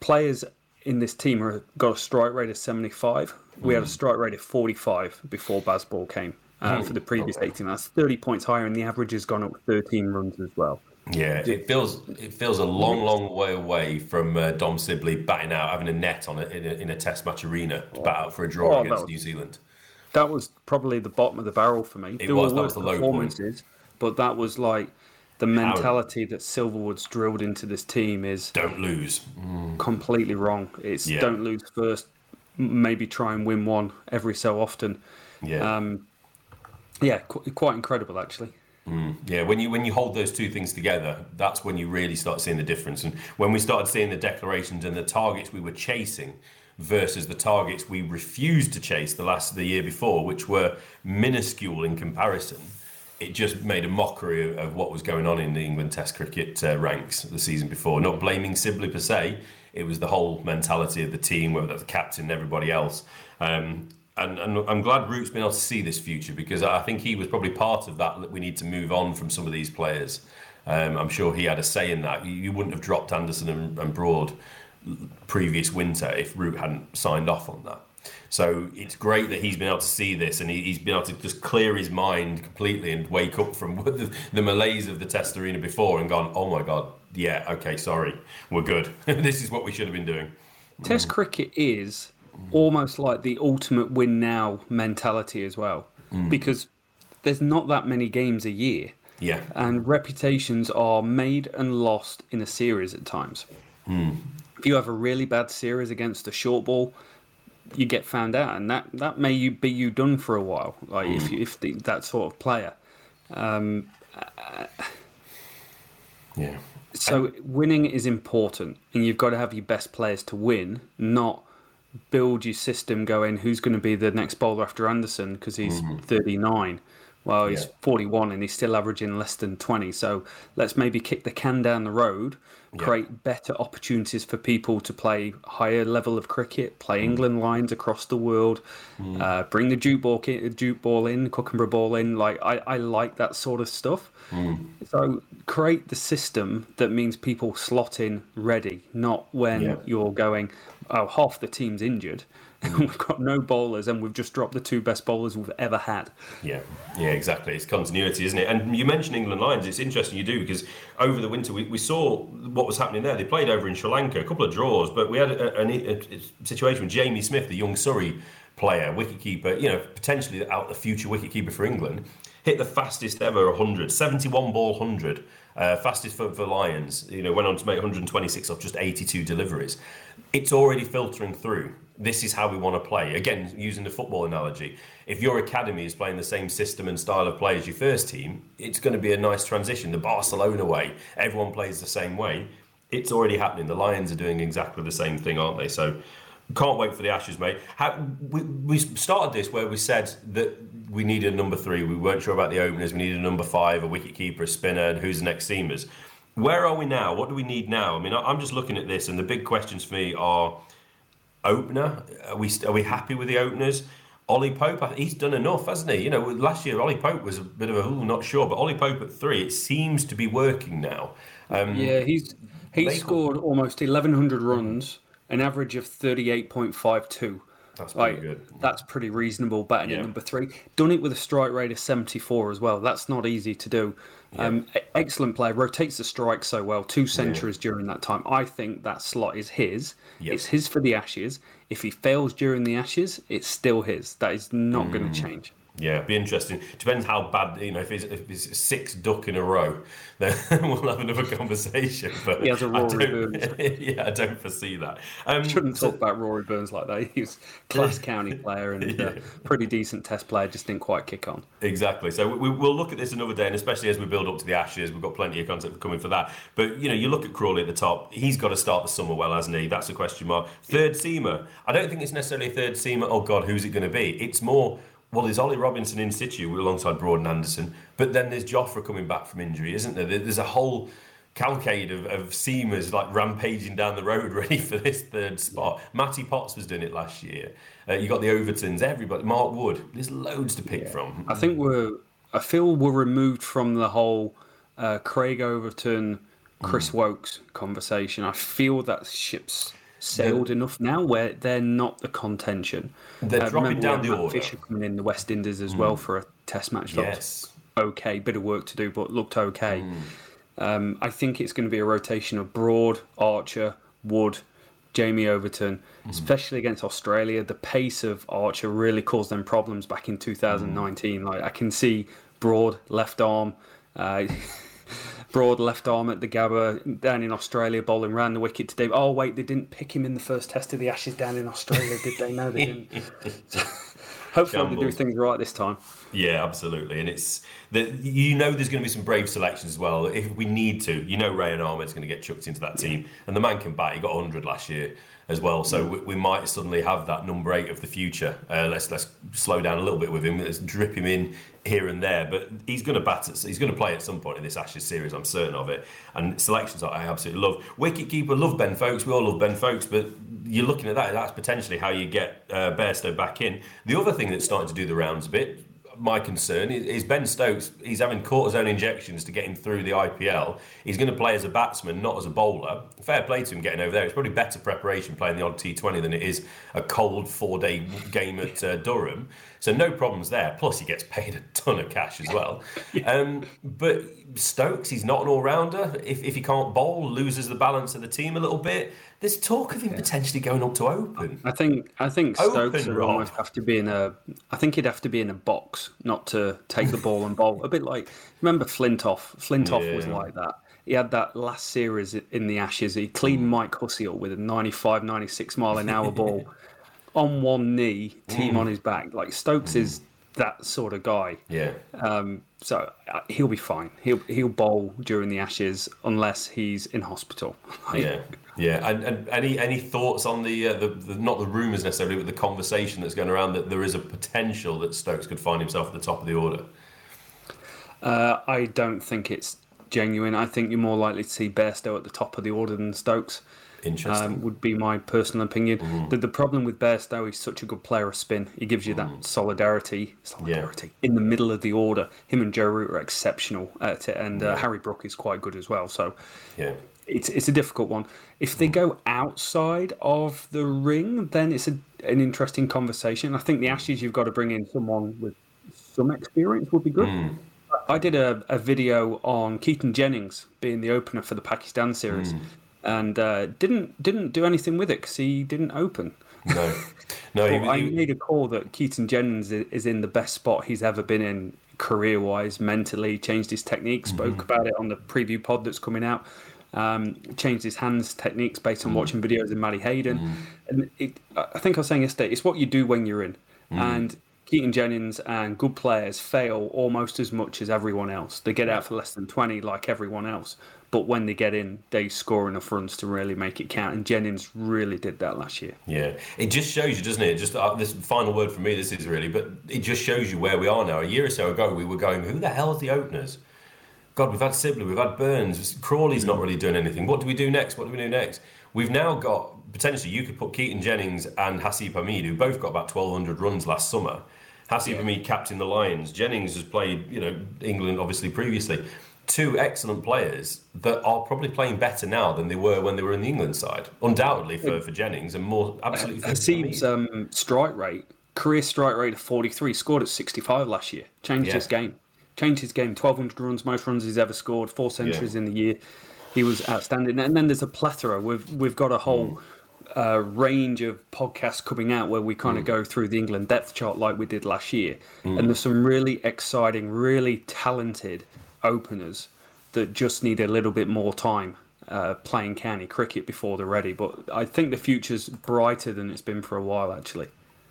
[SPEAKER 2] players in this team are got a strike rate of 75. We had a strike rate of 45 before Bazball came uh, for the previous 18. That's 30 points higher, and the average has gone up 13 runs as well.
[SPEAKER 3] Yeah, it feels it feels a long, long way away from uh, Dom Sibley batting out, having a net on it in a, in a Test match arena to bat out for a draw
[SPEAKER 2] Oh,
[SPEAKER 3] against
[SPEAKER 2] was-
[SPEAKER 3] New Zealand.
[SPEAKER 2] That was probably the bottom of the barrel for me.
[SPEAKER 3] It
[SPEAKER 2] there
[SPEAKER 3] was,
[SPEAKER 2] were
[SPEAKER 3] that was the low point.
[SPEAKER 2] performances, but that was like the mentality that Silverwood's drilled into this team is
[SPEAKER 3] Don't lose.
[SPEAKER 2] completely wrong. It's
[SPEAKER 3] Yeah.
[SPEAKER 2] don't lose first, m- maybe try and win one every so often.
[SPEAKER 3] Yeah,
[SPEAKER 2] Um, yeah, qu- quite incredible actually.
[SPEAKER 3] yeah. When you when you hold those two things together, that's when you really start seeing the difference. And when we started seeing the declarations and the targets we were chasing versus the targets we refused to chase the last the year before, which were minuscule in comparison. It just made a mockery of, of what was going on in the England Test cricket uh, ranks the season before. Not blaming Sibley per se, it was the whole mentality of the team, whether that's the captain and everybody else. Um, and, and I'm glad Root's been able to see this future because I think he was probably part of that. that We need to move on from some of these players. Um, I'm sure he had a say in that. You, you wouldn't have dropped Anderson and, and Broad previous winter if Root hadn't signed off on that. So it's great that he's been able to see this and he, he's been able to just clear his mind completely and wake up from the, the malaise of the test arena before and gone, oh my God, yeah, okay, sorry, we're good. this is what we should have been doing.
[SPEAKER 2] Test mm. cricket is almost like the ultimate win now mentality as well, mm. because there's not that many games a year,
[SPEAKER 3] Yeah.
[SPEAKER 2] and reputations are made and lost in a series at times. Mm. If you have a really bad series against a short ball, you get found out, and that that may you be you done for a while. Like if you, if the, that sort of player.
[SPEAKER 3] Um, yeah.
[SPEAKER 2] So winning is important, and you've got to have your best players to win, not build your system going. Who's going to be the next bowler after Anderson because he's mm-hmm. 39? Well, he's
[SPEAKER 3] Yeah.
[SPEAKER 2] 41 and he's still averaging less than 20. So let's maybe kick the can down the road, create better opportunities for people to play higher level of cricket, play mm. England lines across the world, mm. uh, bring the jute ball, in, jute ball in, ball in. Like I, I like that sort of stuff. Mm. So create the system that means people slot in ready, not when
[SPEAKER 3] Yeah.
[SPEAKER 2] you're going, oh, half the team's injured. We've got no bowlers and we've just dropped the two best bowlers we've ever had.
[SPEAKER 3] Yeah, yeah, exactly. It's continuity, isn't it? And you mentioned England Lions. It's interesting you do because over the winter we, we saw what was happening there. They played over in Sri Lanka, a couple of draws, but we had a, a, a situation with Jamie Smith, the young Surrey player, wicketkeeper, you know, potentially out the future wicketkeeper for England, hit the fastest ever 100, 71 ball 100, uh, fastest for, for Lions. You know, went on to make 126 off just 82 deliveries. It's already filtering through. This is how we want to play. Again, using the football analogy, if your academy is playing the same system and style of play as your first team, it's going to be a nice transition. The Barcelona way, everyone plays the same way. It's already happening. The Lions are doing exactly the same thing, aren't they? So can't wait for the Ashes, mate. How, we, we started this where we said that we needed a number three. We weren't sure about the openers. We needed a number five, a wicket keeper, a spinner, and who's the next seamers. Where are we now? What do we need now? I mean, I'm just looking at this, and the big questions for me are opener. Are we are we happy with the openers? Ollie Pope, he's done enough, hasn't he? You know, last year Ollie Pope was a bit of a, ooh, not sure, but Ollie Pope at three, it seems to be working now.
[SPEAKER 2] Um, yeah, he's he's scored almost 1,100 runs an average of 38.52.
[SPEAKER 3] That's pretty like, good.
[SPEAKER 2] That's pretty reasonable batting yeah. at number three. Done it with a strike rate of 74 as well. That's not easy to do. Yeah. Um, excellent player. Rotates the strike so well. Two centuries yeah. during that time. I think that slot is his. Yep. It's his for the Ashes. If he fails during the Ashes, it's still his. That is not mm. going to change.
[SPEAKER 3] Yeah, be interesting. Depends how bad you know. If it's, if it's six duck in a row, then we'll have another conversation. But
[SPEAKER 2] he has a Rory Burns.
[SPEAKER 3] yeah, I don't foresee that.
[SPEAKER 2] Um, Shouldn't so, talk about Rory Burns like that. He was class county player and yeah. uh, pretty decent Test player. Just didn't quite kick on.
[SPEAKER 3] Exactly. So we, will look at this another day, and especially as we build up to the Ashes, we've got plenty of content coming for that. But you know, you look at Crawley at the top. He's got to start the summer well, hasn't he? That's a question mark. Third seamer. I don't think it's necessarily a third seamer. Oh God, who's it going to be? It's more well, there's Ollie Robinson in situ alongside Broad and Anderson, but then there's Jofra coming back from injury, isn't there? There's a whole cavalcade of, of seamers like rampaging down the road ready for this third spot. Matty Potts was doing it last year. Uh, you got the Overtons, everybody, Mark Wood. There's loads to pick yeah. from.
[SPEAKER 2] I think we're, I feel we're removed from the whole uh, Craig Overton, Chris mm. Woakes conversation. I feel that ship's sailed enough now where they're not the contention.
[SPEAKER 3] They're uh, dropping down the order.
[SPEAKER 2] Fisher coming in the West Indies as mm. well for a Test match. Yes. Okay, bit of work to do, but looked okay. Mm. Um, I think it's going to be a rotation of Broad, Archer, Wood, Jamie Overton, mm. especially against Australia. The pace of Archer really caused them problems back in 2019. Like I can see Broad left arm. Uh, broad left arm at the Gabba down in Australia, bowling round the wicket today. Oh wait, they didn't pick him in the first test of the Ashes down in Australia, did they? No, they didn't. hopefully, Shambles. they do things right this time.
[SPEAKER 3] Yeah, absolutely, and it's that you know there's going to be some brave selections as well. If we need to, you know Rehan Ahmed's going to get chucked into that team, and the man can bat. He got 100 last year as well. So we, we, might suddenly have that number eight of the future. Uh, let's let's slow down a little bit with him. Let's drip him in here and there. But he's going to bat. At, he's going to play at some point in this Ashes series. I'm certain of it. And selections I absolutely love. Wicket keeper, love Ben Foakes. We all love Ben Foakes, but you're looking at that. That's potentially how you get uh, Bairstow back in. The other thing that's starting to do the rounds a bit my concern is, Ben Stokes. He's having cortisone injections to get him through the IPL. He's going to play as a batsman, not as a bowler. Fair play to him getting over there. It's probably better preparation playing the odd T20 than it is a cold four-day game at uh, Durham. So no problems there. Plus, he gets paid a ton of cash as well. um, but Stokes, he's not an all-rounder. If, if he can't bowl, loses the balance of the team a little bit. There's talk of him potentially going up to open.
[SPEAKER 2] I think I think Stokes would almost have to be in a. I think he'd have to be in a box, not to take the ball and bowl. A bit like remember Flintoff. Flintoff yeah. was like that. He had that last series in the Ashes. He cleaned mm. Mike Hussey up with a 95, 96 mile an hour ball on one knee, team mm. on his back. Like Stokes mm. is that sort of guy.
[SPEAKER 3] Yeah.
[SPEAKER 2] Um, so uh, he'll be fine. He'll he'll bowl during the Ashes unless he's in hospital.
[SPEAKER 3] yeah. Yeah, and, and any any thoughts on the, uh, the, the not the rumours necessarily, but the conversation that's going around that there is a potential that Stokes could find himself at the top of the order.
[SPEAKER 2] Uh, I don't think it's genuine. I think you're more likely to see Bairstow at the top of the order than Stokes.
[SPEAKER 3] Interesting. Um,
[SPEAKER 2] would be my personal opinion. Mm. The, the problem with Bairstow, he's such a good player of spin. He gives you that mm. solidarity, solidarity yeah. in the middle of the order. Him and Joe Root are exceptional at it, and uh, Harry Brook is quite good as well. So,
[SPEAKER 3] yeah,
[SPEAKER 2] it's it's a difficult one. If they go outside of the ring, then it's a, an interesting conversation. I think the Ashes, you've got to bring in someone with some experience would be good. Mm. I did a, a video on Keaton Jennings being the opener for the Pakistan series. And uh, didn't didn't do anything with it because he didn't open.
[SPEAKER 3] No, no. He-
[SPEAKER 2] I
[SPEAKER 3] he-
[SPEAKER 2] made a call that Keaton Jennings is in the best spot he's ever been in career wise, mentally, changed his technique, spoke
[SPEAKER 3] Mm-hmm.
[SPEAKER 2] about it on the preview pod that's coming out, um, changed his hands techniques based
[SPEAKER 3] Mm.
[SPEAKER 2] on watching videos of Matty Hayden. And it, I think I was saying yesterday, it's what you do when you're in.
[SPEAKER 3] Mm.
[SPEAKER 2] And Keaton Jennings and good players fail almost as much as everyone else. They get out for less than 20 like everyone else. But when they get in, they score enough runs to really make it count. And Jennings really did that last year.
[SPEAKER 3] Yeah, it just shows you, doesn't it? Just uh, this final word for me. This is really, but it just shows you where we are now. A year or so ago, we were going, "Who the hell's the openers?" God, we've had Sibley, we've had Burns, Crawley's not really doing anything. What do we do next? What do we do next? We've now got potentially you could put Keaton Jennings and Haseeb Hameed, who both got about twelve hundred runs last summer. Haseeb Hameed captain the Lions. Jennings has played, you know, England obviously previously. Two excellent players that are probably playing better now than they were when they were in the England side. Undoubtedly for, for Jennings and more absolutely for Haseeb's
[SPEAKER 2] um, strike rate, career strike rate of 43, scored at 65 last year. Changed
[SPEAKER 3] Yeah.
[SPEAKER 2] his game. Changed his game. 1,200 runs, most runs he's ever scored, four centuries in the year. He was outstanding. And then there's a plethora. We've, we've got a whole uh, range of podcasts coming out where we kind of go through the England depth chart like we did last year. And there's some really exciting, really talented openers that just need a little bit more time uh, playing county cricket before they're ready. But I think the future's brighter than it's been for a while, actually.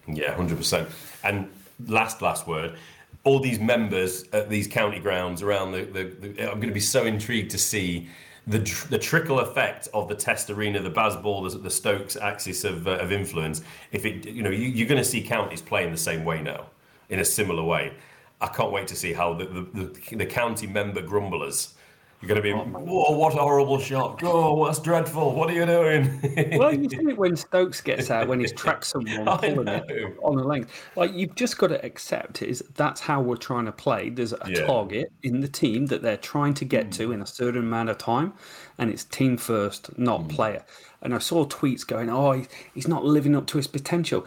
[SPEAKER 3] Yeah, hundred percent. And last, last word. All these members at these county grounds around the, the, the I'm going to be so intrigued to see the tr- the trickle effect of the Test Arena, the Bazball, the, the Stokes axis of, uh, of influence. If it, you know, you, you're going to see counties playing the same way now, in a similar way. I can't wait to see how the the, the, the county member grumblers. You're going to be, oh whoa, what a horrible shot. Oh, that's dreadful. What are you doing?
[SPEAKER 2] Well, you see it when Stokes gets out, when he's tracked someone on the length. Like, you've just got to accept is that's how we're trying to play. There's a
[SPEAKER 3] Yeah.
[SPEAKER 2] target in the team that they're trying to get to hmm. in a certain amount of time, and it's team first, not hmm. player. And I saw tweets going, oh, he's not living up to his potential.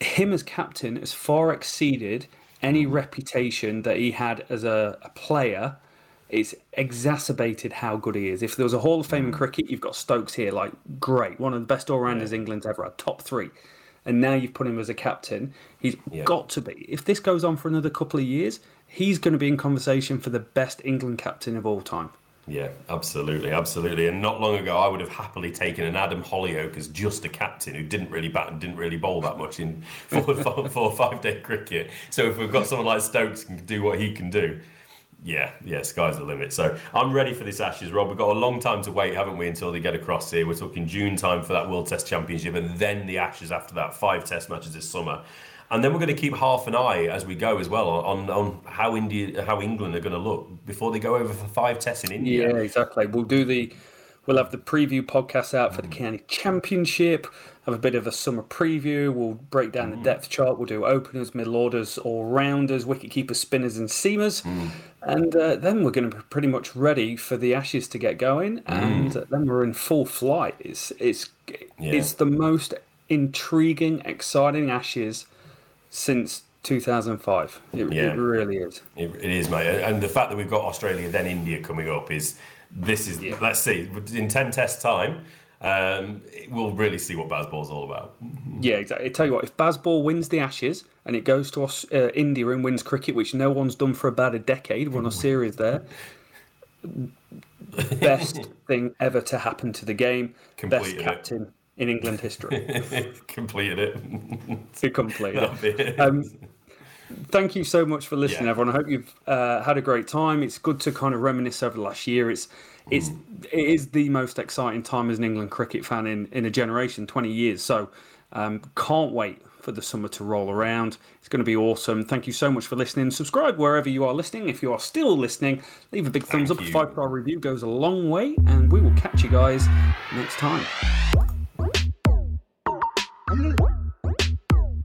[SPEAKER 2] Him as captain has far exceeded any reputation that he had as a, a player it's exacerbated how good he is. If there was a Hall of Fame in mm. cricket, you've got Stokes here, like great, one of the best all rounders England's ever had, top three. And now you've put him as a captain. He's
[SPEAKER 3] Yeah.
[SPEAKER 2] got to be. If this goes on for another couple of years, he's going to be in conversation for the best England captain of all time.
[SPEAKER 3] Yeah, absolutely, absolutely. And not long ago, I would have happily taken an Adam Hollioake as just a captain who didn't really bat and didn't really bowl that much in four, four, four five day cricket. So if we've got someone like Stokes can do what he can do, yeah, yeah, sky's the limit. So I'm ready for this Ashes, Rob. We've got a long time to wait, haven't we, until they get across here? We're talking June time for that World Test Championship, and then the Ashes after that. Five Test matches this summer. And then we're going to keep half an eye as we go as well on, on how India, how England are going to look before they go over for five tests in India.
[SPEAKER 2] Yeah, exactly. We'll do the we'll have the preview podcast out for the mm. county championship, have a bit of a summer preview, we'll break down the mm. depth chart, we'll do openers, middle orders, all rounders, wicket keepers, spinners and seamers. Mm. And uh, then we're going to be pretty much ready for the Ashes to get going, and then we're in full flight. It's it's
[SPEAKER 3] Yeah.
[SPEAKER 2] it's the most intriguing, exciting Ashes since 2005. It,
[SPEAKER 3] Yeah.
[SPEAKER 2] it really is.
[SPEAKER 3] It, it is, mate. And the fact that we've got Australia then India coming up is this is let's see in ten test time. Um, we'll really see what Bazball's all about.
[SPEAKER 2] Yeah, exactly. I tell you what, if Bazball wins the Ashes and it goes to uh, India and wins cricket, which no one's done for about a decade, won a series there, best thing ever to happen to the game,
[SPEAKER 3] Completed
[SPEAKER 2] best
[SPEAKER 3] it.
[SPEAKER 2] In England history.
[SPEAKER 3] Completed it.
[SPEAKER 2] to complete it.
[SPEAKER 3] That'd be it.
[SPEAKER 2] Um, thank you so much for listening,
[SPEAKER 3] Yeah.
[SPEAKER 2] everyone. I hope you've uh, had a great time. It's good to kind of reminisce over the last year. It's it's it is the most exciting time as an England cricket fan in in a generation, twenty years. So um, can't wait for the summer to roll around. It's going to be awesome. Thank you so much for listening. Subscribe wherever you are listening. If you are still listening, leave a big thumbs
[SPEAKER 3] Thank
[SPEAKER 2] up. A
[SPEAKER 3] you.
[SPEAKER 2] five star review goes a long way, and we will catch you guys next time.